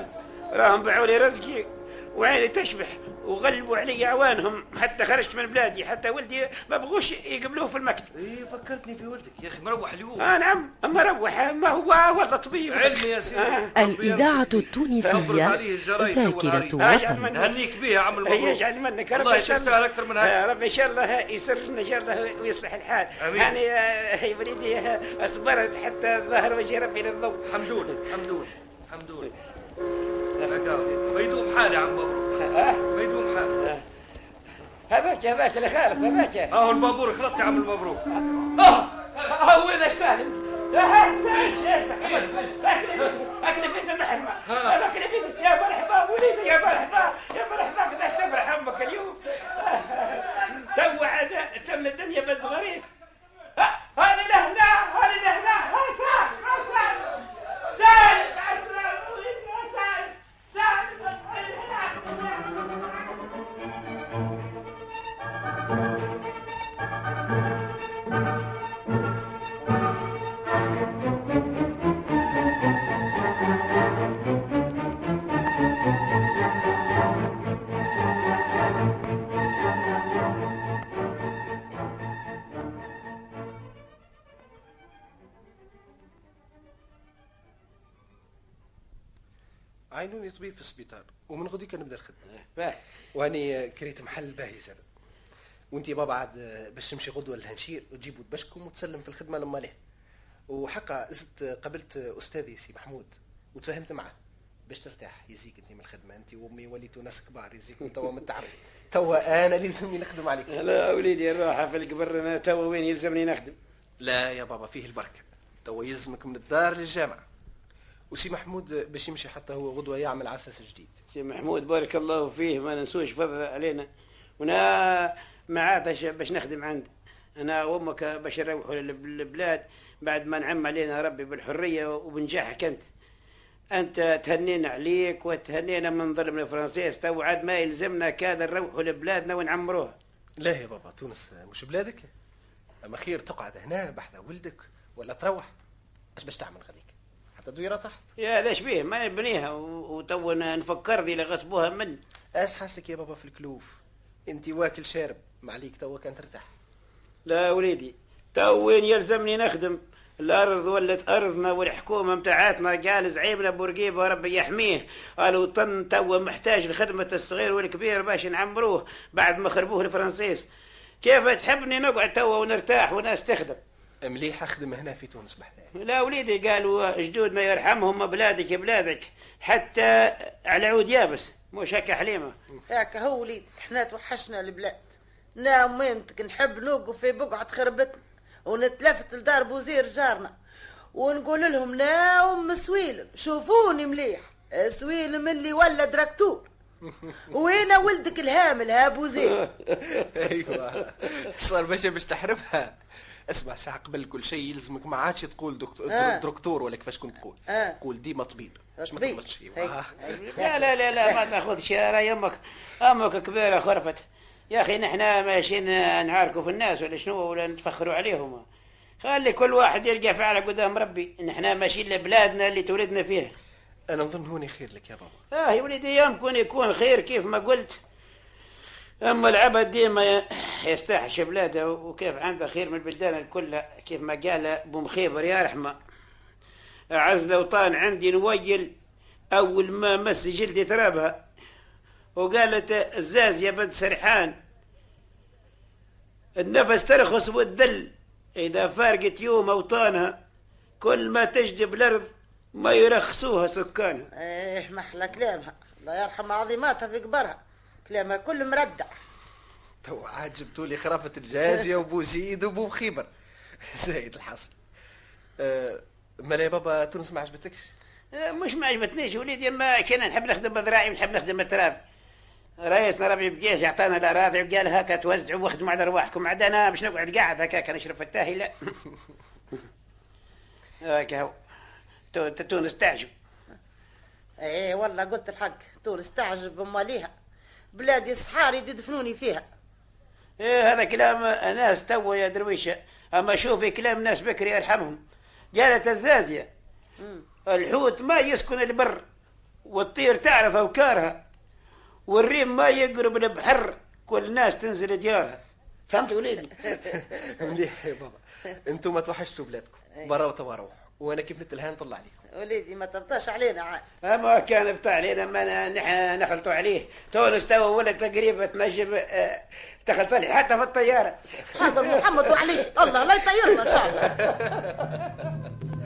Speaker 3: راهم باعوا لي رزقي وعيني تشبح. وغلبوا علي عوانهم. حتى خرجت من بلادي حتى ولدي ما بغوش يقبلوه في المكتب.
Speaker 14: اي فكرتني في ولدك. يا أخي مروح اليوم.
Speaker 3: آه نعم. أما روح ما هو والله طبيب.
Speaker 14: علمي يا سيدي.
Speaker 1: الإذاعة التونسية ذاكرة وطن.
Speaker 14: نهنيك بها عم
Speaker 3: هي
Speaker 14: المبروك
Speaker 3: يجعل منك. ربي
Speaker 14: تستاهل أكثر من
Speaker 3: آه،
Speaker 14: هذا
Speaker 3: ربي إن شاء الله يسرنا إن شاء الله ويصلح الحال.
Speaker 14: آمين.
Speaker 3: يعني آه، يا وليدي آه، أصبرت حتى ظهر وجه ربي للضوء.
Speaker 14: حمدون حمدون حمدون هكا ما يدوم حالي يا عم مبروك آه ما يدوم حال
Speaker 3: هذاك هذاك اللي خالف هذاك
Speaker 14: اهو البابور خلطت عم المبروك
Speaker 3: آه هو ذا السالم اكلفت المحرمه أنا اكلفت يا مرحبا وليدي يا مرحبا يا مرحبا قداش تفرح أمك اليوم تو عاد تم الدنيا بنت صغريت هاني لهنا هاني لهنا هاني تعال تعال تعال تعال Thank you.
Speaker 11: عينوني طبيب في السبيطار ومن غديك نبدا الخدمة.
Speaker 3: باهي.
Speaker 11: واني كريت محل باهي زاد. وانت بابا عاد باش تمشي غدوة للهنشير وتجيبوا تبشكم وتسلم في الخدمة لما ليه. وحقا زدت قابلت أستاذي سي محمود وتفاهمت معاه. باش ترتاح يزيك انت من الخدمة انت وأمي وليتوا ناس كبار يزيكم توا من التعب توا أنا لازمني نخدم عليك.
Speaker 3: لا وليدي الراحه في القبر أنا توا وين يلزمني نخدم؟
Speaker 11: لا يا بابا فيه البركة. توا يلزمك من الدار للجامعه وسي محمود باش يمشي حتى هو غدوة يعمل عساس جديد.
Speaker 3: سي محمود بارك الله فيه ما ننسوش فضل علينا. وأنا معاه باش باش نخدم عنده أنا وأمك باش نروحوا للبلاد. بعد ما نعم علينا ربي بالحرية وبنجاحك أنت. أنت تهنينا عليك وتهنينا من ظلم الفرنسيس. تو عاد ما يلزمنا كذا نروحوا لبلادنا ونعمروها.
Speaker 11: لا يا بابا تونس مش بلادك؟ أما خير تقعد هنا بحذا ولدك ولا تروح. أش باش تعمل غاديك حتى دويره تحت.
Speaker 3: يا ليش بيه؟ ما نبنيها وتو نفكر ذي اللي غصبوها من.
Speaker 11: اش حاسك يا بابا في الكلوف؟ أنت واكل شارب. ما عليك توا كان ترتاح.
Speaker 3: لا وليدي تو وين يلزمني نخدم. الأرض ولت أرضنا والحكومة متاعتنا قال زعيمنا بورقيبه ربي يحميه. الوطن توا محتاج لخدمه الصغير والكبير باش نعمروه بعد ما خربوه الفرنسيس. كيف تحبني نقعد توا ونرتاح وناس تخدم؟
Speaker 11: مليح أخدم هنا في تونس بحثي
Speaker 3: لا وليدي قالوا جدودنا يرحمهم بلادك بلادك. حتى على عود يابس مش هكا حليمة؟
Speaker 4: هكا هو وليد. إحنا توحشنا البلاد. نام وينتك نحب نوقف في بقعة خربتنا ونتلفت لدار بوزير جارنا. ونقول لهم ناوم سويلم شوفوني مليح. سويلم اللي ولد دراكتور وين ولدك الهامل ها بوزير؟
Speaker 11: أيوه. صار باش باش تحرفها اسمع ساعة قبل كل شيء يلزمك. ما عادش تقول دكتور,
Speaker 4: آه.
Speaker 11: دكتور ولا كيفاش كنت تقول.
Speaker 4: آه.
Speaker 11: قول ديما طبيب. باش ما. تغلطش.
Speaker 3: لا لا لا لا ما تاخذش. راه يمك أمك كبيرة خرفت. يا أخي نحنا ماشيين نعاركوا في الناس ولا شنو ولا نتفخروا عليهم. خلي كل واحد يلقى فعله قدام ربي. نحنا ماشيين لبلادنا اللي تولدنا فيها.
Speaker 11: أنا نظن هوني خير لك يا بابا.
Speaker 3: آه يا وليدي يمكن يكون خير كيف ما قلت. أما العبد ديما يستحش بلاده وكيف عنده خير من البلدان الكل كيف ما قال بومخيبر يا رحمة اعز الاوطان عندي نويل أول ما مس جلدي ترابها. وقالت الزاز يا بنت سرحان النفس ترخص والذل إذا فارقت يوم أوطانها كل ما تجدب الأرض ما يرخصوها سكانها.
Speaker 4: إيه محلى كلامها الله يرحم عظيماتها في قبرها. كلامها كل مردع
Speaker 11: تو عاد جبتوا لي خرافة الجازية وبو زيد وبو خيبر. زايد الحصل. أه مالا يا بابا تونس ما عجبتكش؟
Speaker 3: آه، مش ما عجبتنيش. وليدي ما كنا نحب نخدم بذراعي ونحب نخدم التراب رئيسنا ربي بقيش يعطانا الاراضي وقال هكا توزعوا واخدموا على ارواحكم عاد أنا باش نقعد قاعد هكاك نشرب في التاهي لا. هكا هو. تو- تونس تعجب.
Speaker 4: إيه والله قلت الحق. تونس تعجب بمواليها بلادي صحاري يدفنوني فيها.
Speaker 3: إيه هذا كلام ناس تو يا درويشه أما شوفي كلام ناس بكري يرحمهم قالت الزازية. الحوت ما يسكن البر والطير تعرف أوكارها والريم ما يقرب البحر كل الناس تنزل ديارها فهمت وليدي؟
Speaker 11: مليح يا بابا. أنتم ما توحشتوا بلادكم. برا وتوا روحوا وأنا كيف نتلها نطلع عليكم
Speaker 4: وليدي ما تبطاش علينا. عاد
Speaker 3: اما كان بتاع علينا ما نحن نخلطوا عليه. تونس تو ولا تقريبا تنجم آه، دخلت لي حتى في الطيارة.
Speaker 4: حاضر محمد وعليه الله لا يطيرنا إن شاء الله.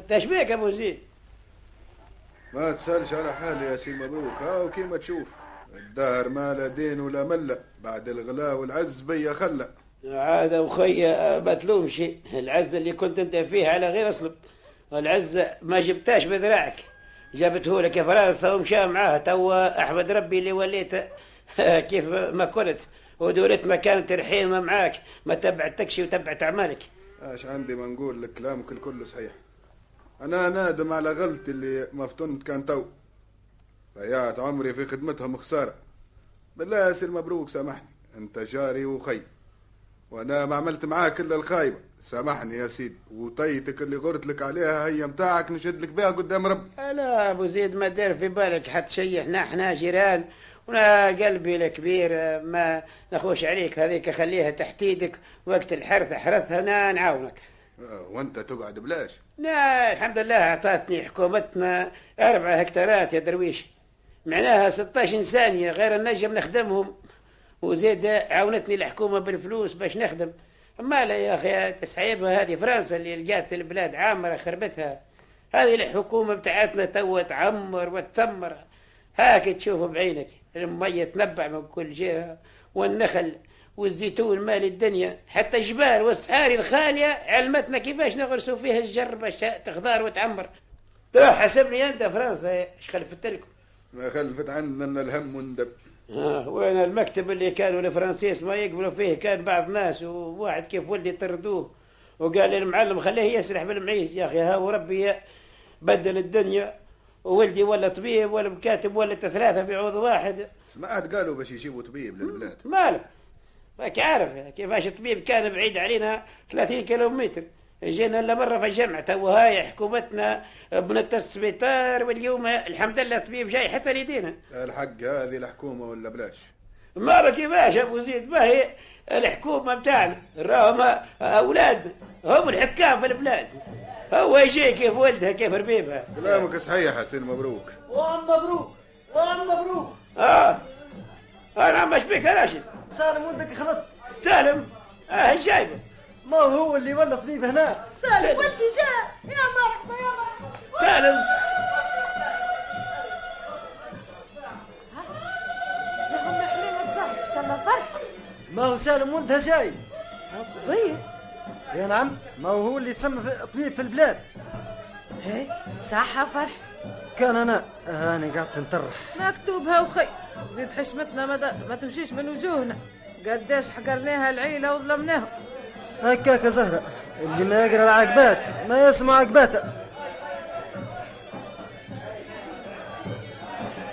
Speaker 3: انت إيش بيك يا أبو زيد.
Speaker 7: ما تسألش على حالي يا سي مبروك هاو كيما تشوف. الدهر ما لا دين ولا ملة. بعد الغلا والعز بيا خلى
Speaker 3: عاد وخيا ما تلومش. العزة اللي كنت أنت فيها على غير أصلب. العزة ما جبتاش بذراعك. جابته لك يا فرنسا ومشى معاه. توا أحمد ربي اللي وليت. كيف ما كنت. ودولتنا كانت رحيمة معاك. ما تبعتكش وتبعت أعمالك.
Speaker 7: أش عندي ما نقول لك كلامك الكل صحيح. أنا نادم على غلطي اللي ما فطنت كان تو. ضيعت عمري في خدمتهم خسارة بالله يا سي المبروك سامحني. أنت جاري وخي. وأنا ما عملت معاك إلا الخايبة. سامحني يا سيدي وطيتك اللي غرت لك عليها هي متاعك نشد لك بها قدام ربي
Speaker 3: لا أبو زيد ما دير في بالك حتى شيء إحنا إحنا جيران وأنا قلبي الكبير ما نخوش عليك. هذيك خليها تحت إيدك. وقت الحرث أحرثها أنا نعاونك.
Speaker 7: وانت تقعد بلاش.
Speaker 3: لا الحمد لله اعطتني حكومتنا أربع هكتارات يا درويش. معناها 16 ثانية غير النجم نخدمهم. وزيد عاونتني الحكومة بالفلوس باش نخدم. أما لا يا أخي تسحيبها هذه فرنسا اللي لقات البلاد عامرة خربتها. هذه الحكومة بتاعتنا تو تعمر وتثمر. هاك تشوف بعينك. المية تنبع من كل جهة والنخل والزيتون مال الدنيا. حتى الجبال والصحاري الخالية علمتنا كيفاش نغرسوا فيها الجر باش تخضار وتعمر. تروح حسبني أنت فرنسا إيش خلفت لكم؟
Speaker 7: ما خلفت عندنا الهم وندب
Speaker 3: آه وين المكتب اللي كانوا الفرنسيس ما يقبلوا فيه كان بعض ناس وواحد كيف ولدي طردوه وقال المعلم خليه يسرح بالمعيش يا أخي ها وربي بدل الدنيا. وولدي ولا طبيب ولا مكاتب ولا ثلاثة في عوض واحد.
Speaker 7: سمعت قالوا باش يجيبوا طبيب للبلاد
Speaker 3: ماله ماك عارف كيفاش الطبيب كان بعيد علينا 30 كيلومتر جينا الا مره في الجمع تو هاي حكومتنا بنت السبيطار واليوم الحمد لله الطبيب جاي حتى ليدينا.
Speaker 7: الحق هذه الحكومة ولا بلاش؟
Speaker 3: ما كيفاش أبو زيد ما هي الحكومة بتاعنا. راهم أولادنا هم الحكام في البلاد. هو يجي كيف ولدها كيف ربيبها
Speaker 7: كلامك صحيح حسين مبروك.
Speaker 12: وأم مبروك وأم مبروك.
Speaker 3: آه. أنا مش بك يا راشد
Speaker 12: سالم ولدك خلط
Speaker 3: سالم؟ آه جايبه؟
Speaker 12: ما هو اللي ولا طبيب هنا
Speaker 5: سالم ولدي جاء. يا مرحبا يا مرحبا.
Speaker 3: سالم.
Speaker 13: حليمة فرحة
Speaker 12: ما هو سالم ولدها جاي.
Speaker 13: طبيب.
Speaker 12: يا نعم ما هو اللي تسمى في- طبيب في البلاد.
Speaker 13: هي صح فرح.
Speaker 12: كان أنا أنا قعدت نطرح
Speaker 13: مكتوبها وخي زيد حشمتنا ما, ما تمشيش من وجوهنا. قداش حقرناها العيلة وظلمناهم.
Speaker 12: هكاك يا زهرة. اللي ما يقرأ العقبات ما يسمع عقباته.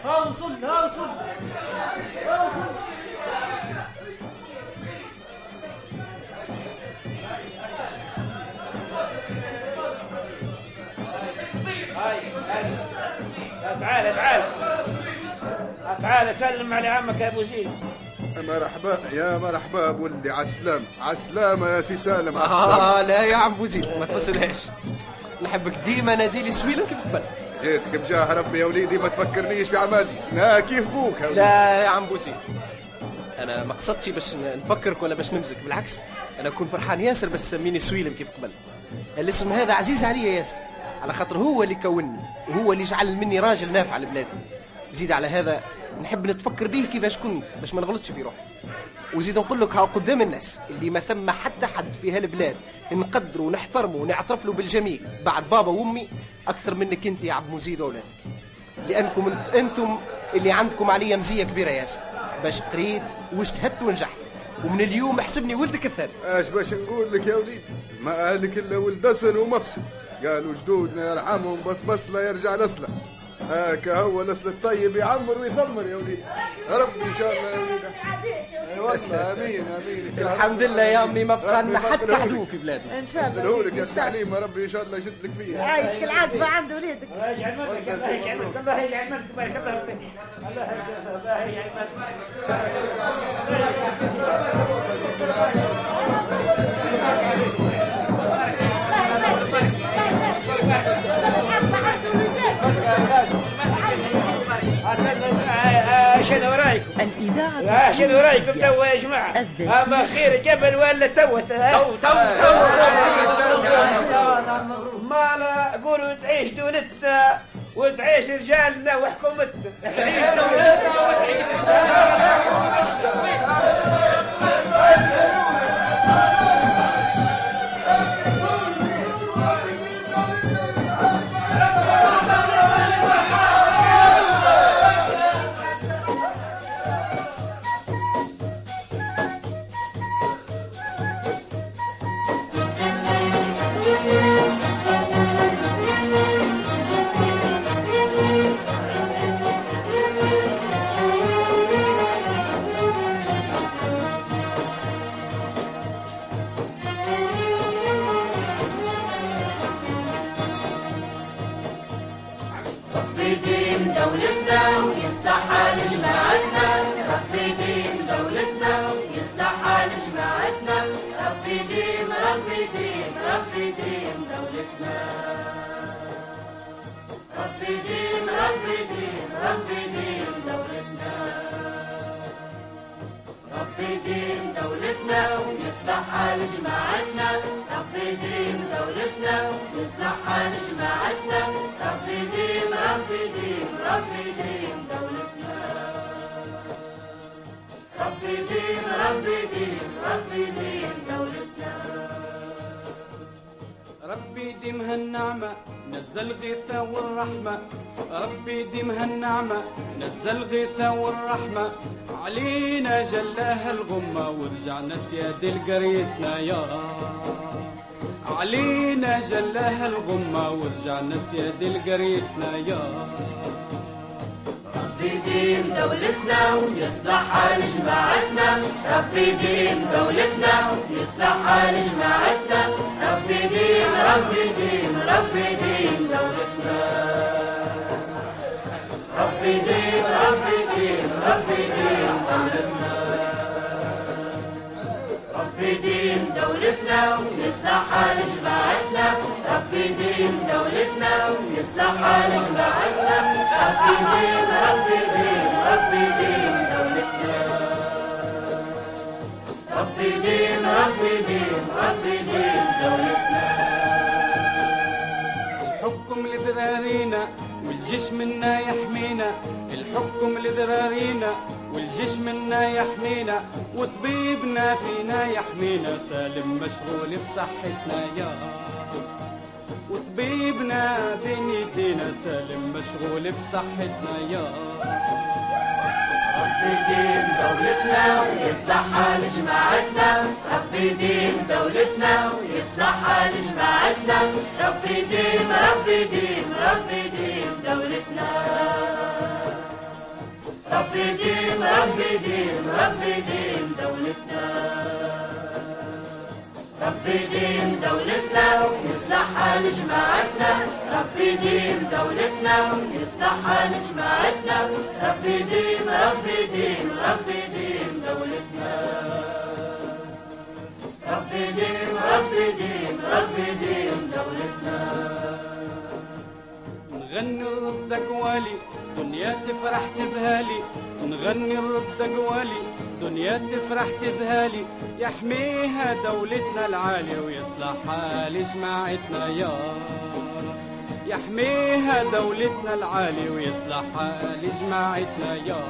Speaker 12: ها وصل ها وصل
Speaker 3: تعال سلم على عمك يا أبو زيد.
Speaker 7: مرحبا يا مرحبا بولدي عالسلامة عالسلامة يا سي سالم عالسلامة
Speaker 11: آه لا يا عم بوزيد ما تفصلهاش. نحبك ديما ناديلي سويلم كيف قبل
Speaker 7: جيتك بجاه ربي يا وليدي ما تفكرنيش في عملي. لا كيف بوك يا وليدي؟
Speaker 11: لا يا عم بوزيد أنا ما قصدتش باش نفكرك ولا باش نمزك بالعكس أنا أكون فرحان. ياسر بس سميني سويلم كيف قبل الاسم هذا عزيز عليا ياسر على خاطر هو اللي كونني وهو اللي جعل مني راجل نافع لبلادي. زيد على هذا نحب نتفكر به كيفاش كنت باش ما نغلطش في روحي. وزيد نقول لك ها قدام الناس اللي ما ثم حتى حد في هالبلاد نقدره ونحترمه ونعترف له بالجميل بعد بابا وأمي أكثر منك أنت يا عبد مزيد واولادك لأنكم انت أنتم اللي عندكم عليا مزية كبيرة ياسر. باش قريت واجتهدت ونجحت. ومن اليوم احسبني ولدك الثاني.
Speaker 7: اش باش نقول لك يا وليدي ما اهلك إلا ولد اصل ومفسد. قالوا جدودنا يرحمهم بس بصلة يرجع لصلة. هاك هو الاصل الطيب يعمر ويثمر يا وليدي ربي إن شاء الله يا وليدي أي والله آمين آمين. يا
Speaker 11: الحمد. لله يا أمي ما بقى لنا حتى. عدو في بلادنا.
Speaker 13: إن شاء الله.
Speaker 7: يفضلهولك يا سي حليم ربي إن شاء الله يشد لك فيه
Speaker 5: عايشك العقبة عند وليدك.
Speaker 3: الله يجعل ملكك الله يجعل ملكك الله يجعل ملكك بارك الله فيك الله يجعل الله شنو رأيكم؟
Speaker 1: الإذاعة
Speaker 3: آه، شنو
Speaker 1: رأيكم
Speaker 3: توا يا جماعة؟
Speaker 1: الذكية.
Speaker 3: اما خير جبل ولا تو تو تو ما لا قولوا تعيش دولتنا وتعيش رجالنا وحكومتنا تعيش دولتنا وتعيش
Speaker 15: حال جماعتنا دين دولتنا ويصلحها لجماعتنا. ربي دين دولتنا ويصلحها لجماعتنا. ربي دين ربي دين ربي دين دولتنا. ربي دين ربي دين ربي دين رب دين دولتنا ويصلحها لجماعتنا رب دين دولتنا ويصلحها لجماعتنا رب دين رب دين رب دين دولتنا. رب دين رب دين رب دين دولتنا.
Speaker 6: ربي يديمها النعمة نزل غيثة والرحمة. ربي يديمها النعمة نزل غيثة والرحمة. علينا جلاها الغمة ورجعنا سياد القريتنا يا علينا جلاها الغمة ورجعنا سياد القريتنا يا
Speaker 15: ربي يديم دولتنا ويصلح حال جماعتنا ربي يديم دولتنا ويصلح حال جماعتنا ربي يديم ربي يديم ربي يديم دولتنا. ربي يديم ربي يديم ربي يديم دولتنا. ربي يديم دولتنا ويصلح حال جماعتنا يديم دولتنا ويصلح حال جماعتنا ربي يديم ربي يديم ربي يديم دولتنا. ربي يديم ربي يديم ربي يديم دولتنا.
Speaker 6: الحكم لذرارينا والجيش منا يحمينا. الحكم لذرارينا والجيش منا يحمينا. وطبيبنا فينا يحمينا. سالم مشغول بصحتنا يا وطبيبنا بين يدينا سالم مشغول بصحتنا يا
Speaker 15: ربي يديم دولتنا ويصلح حال جماعتنا ربي يديم دولتنا ويصلح حال جماعتنا ربي يديم ربي يديم ربي يديم دولتنا. ربي يديم ربي يديم ربي يديم دولتنا. ربي يديم دولتنا ويصلح حال جماعتنا ربي يديم دولتنا ويصلح حال جماعتنا ربي يديم ربي يديم ربي يديم دولتنا. ربي يديم ربي يديم ربي يديم دولتنا.
Speaker 6: نغني نرد قوالي دنيا تفرح تزهالي نغني نرد قوالي دنيا تفرح تزهالي يحميها دولتنا العالية ويصلح حال جماعتنا يا يحميها دولتنا العالية ويصلح حال جماعتنا يا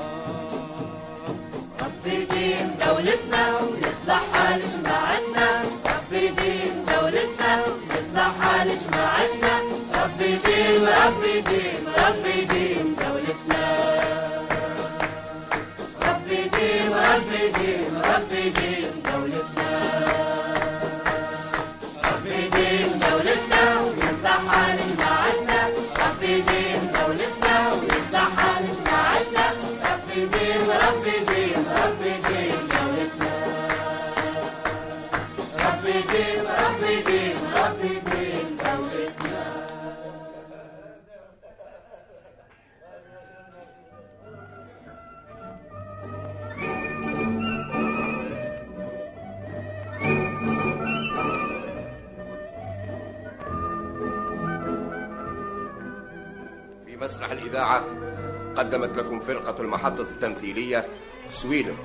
Speaker 15: ربي يديم دولتنا ويصلح حال جماعتنا ربي يديم دولتنا ويصلح حال جماعتنا ربي يديم ربي يديم ربي يديم دولتنا ربي
Speaker 16: الإذاعة قدمت لكم فرقة المحطة التمثيلية سويلم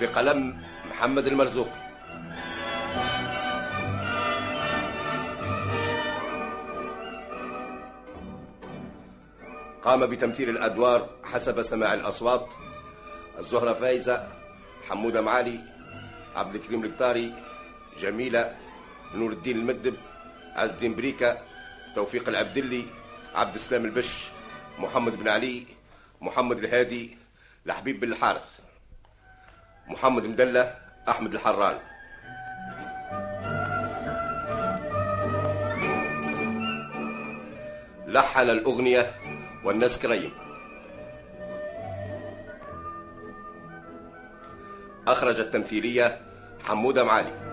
Speaker 16: بقلم محمد المرزوقي قام بتمثيل الأدوار حسب سماع الأصوات الزهرة فايزة حمودة معالي عبد الكريم القطاري جميلة نور الدين المدب عز الدين بريكة توفيق العبدلي عبد السلام البش محمد بن علي محمد الهادي لحبيب بن الحارث محمد مدلة أحمد الحران. لحن الأغنية والناس كريم أخرج التمثيلية حمودة معالي.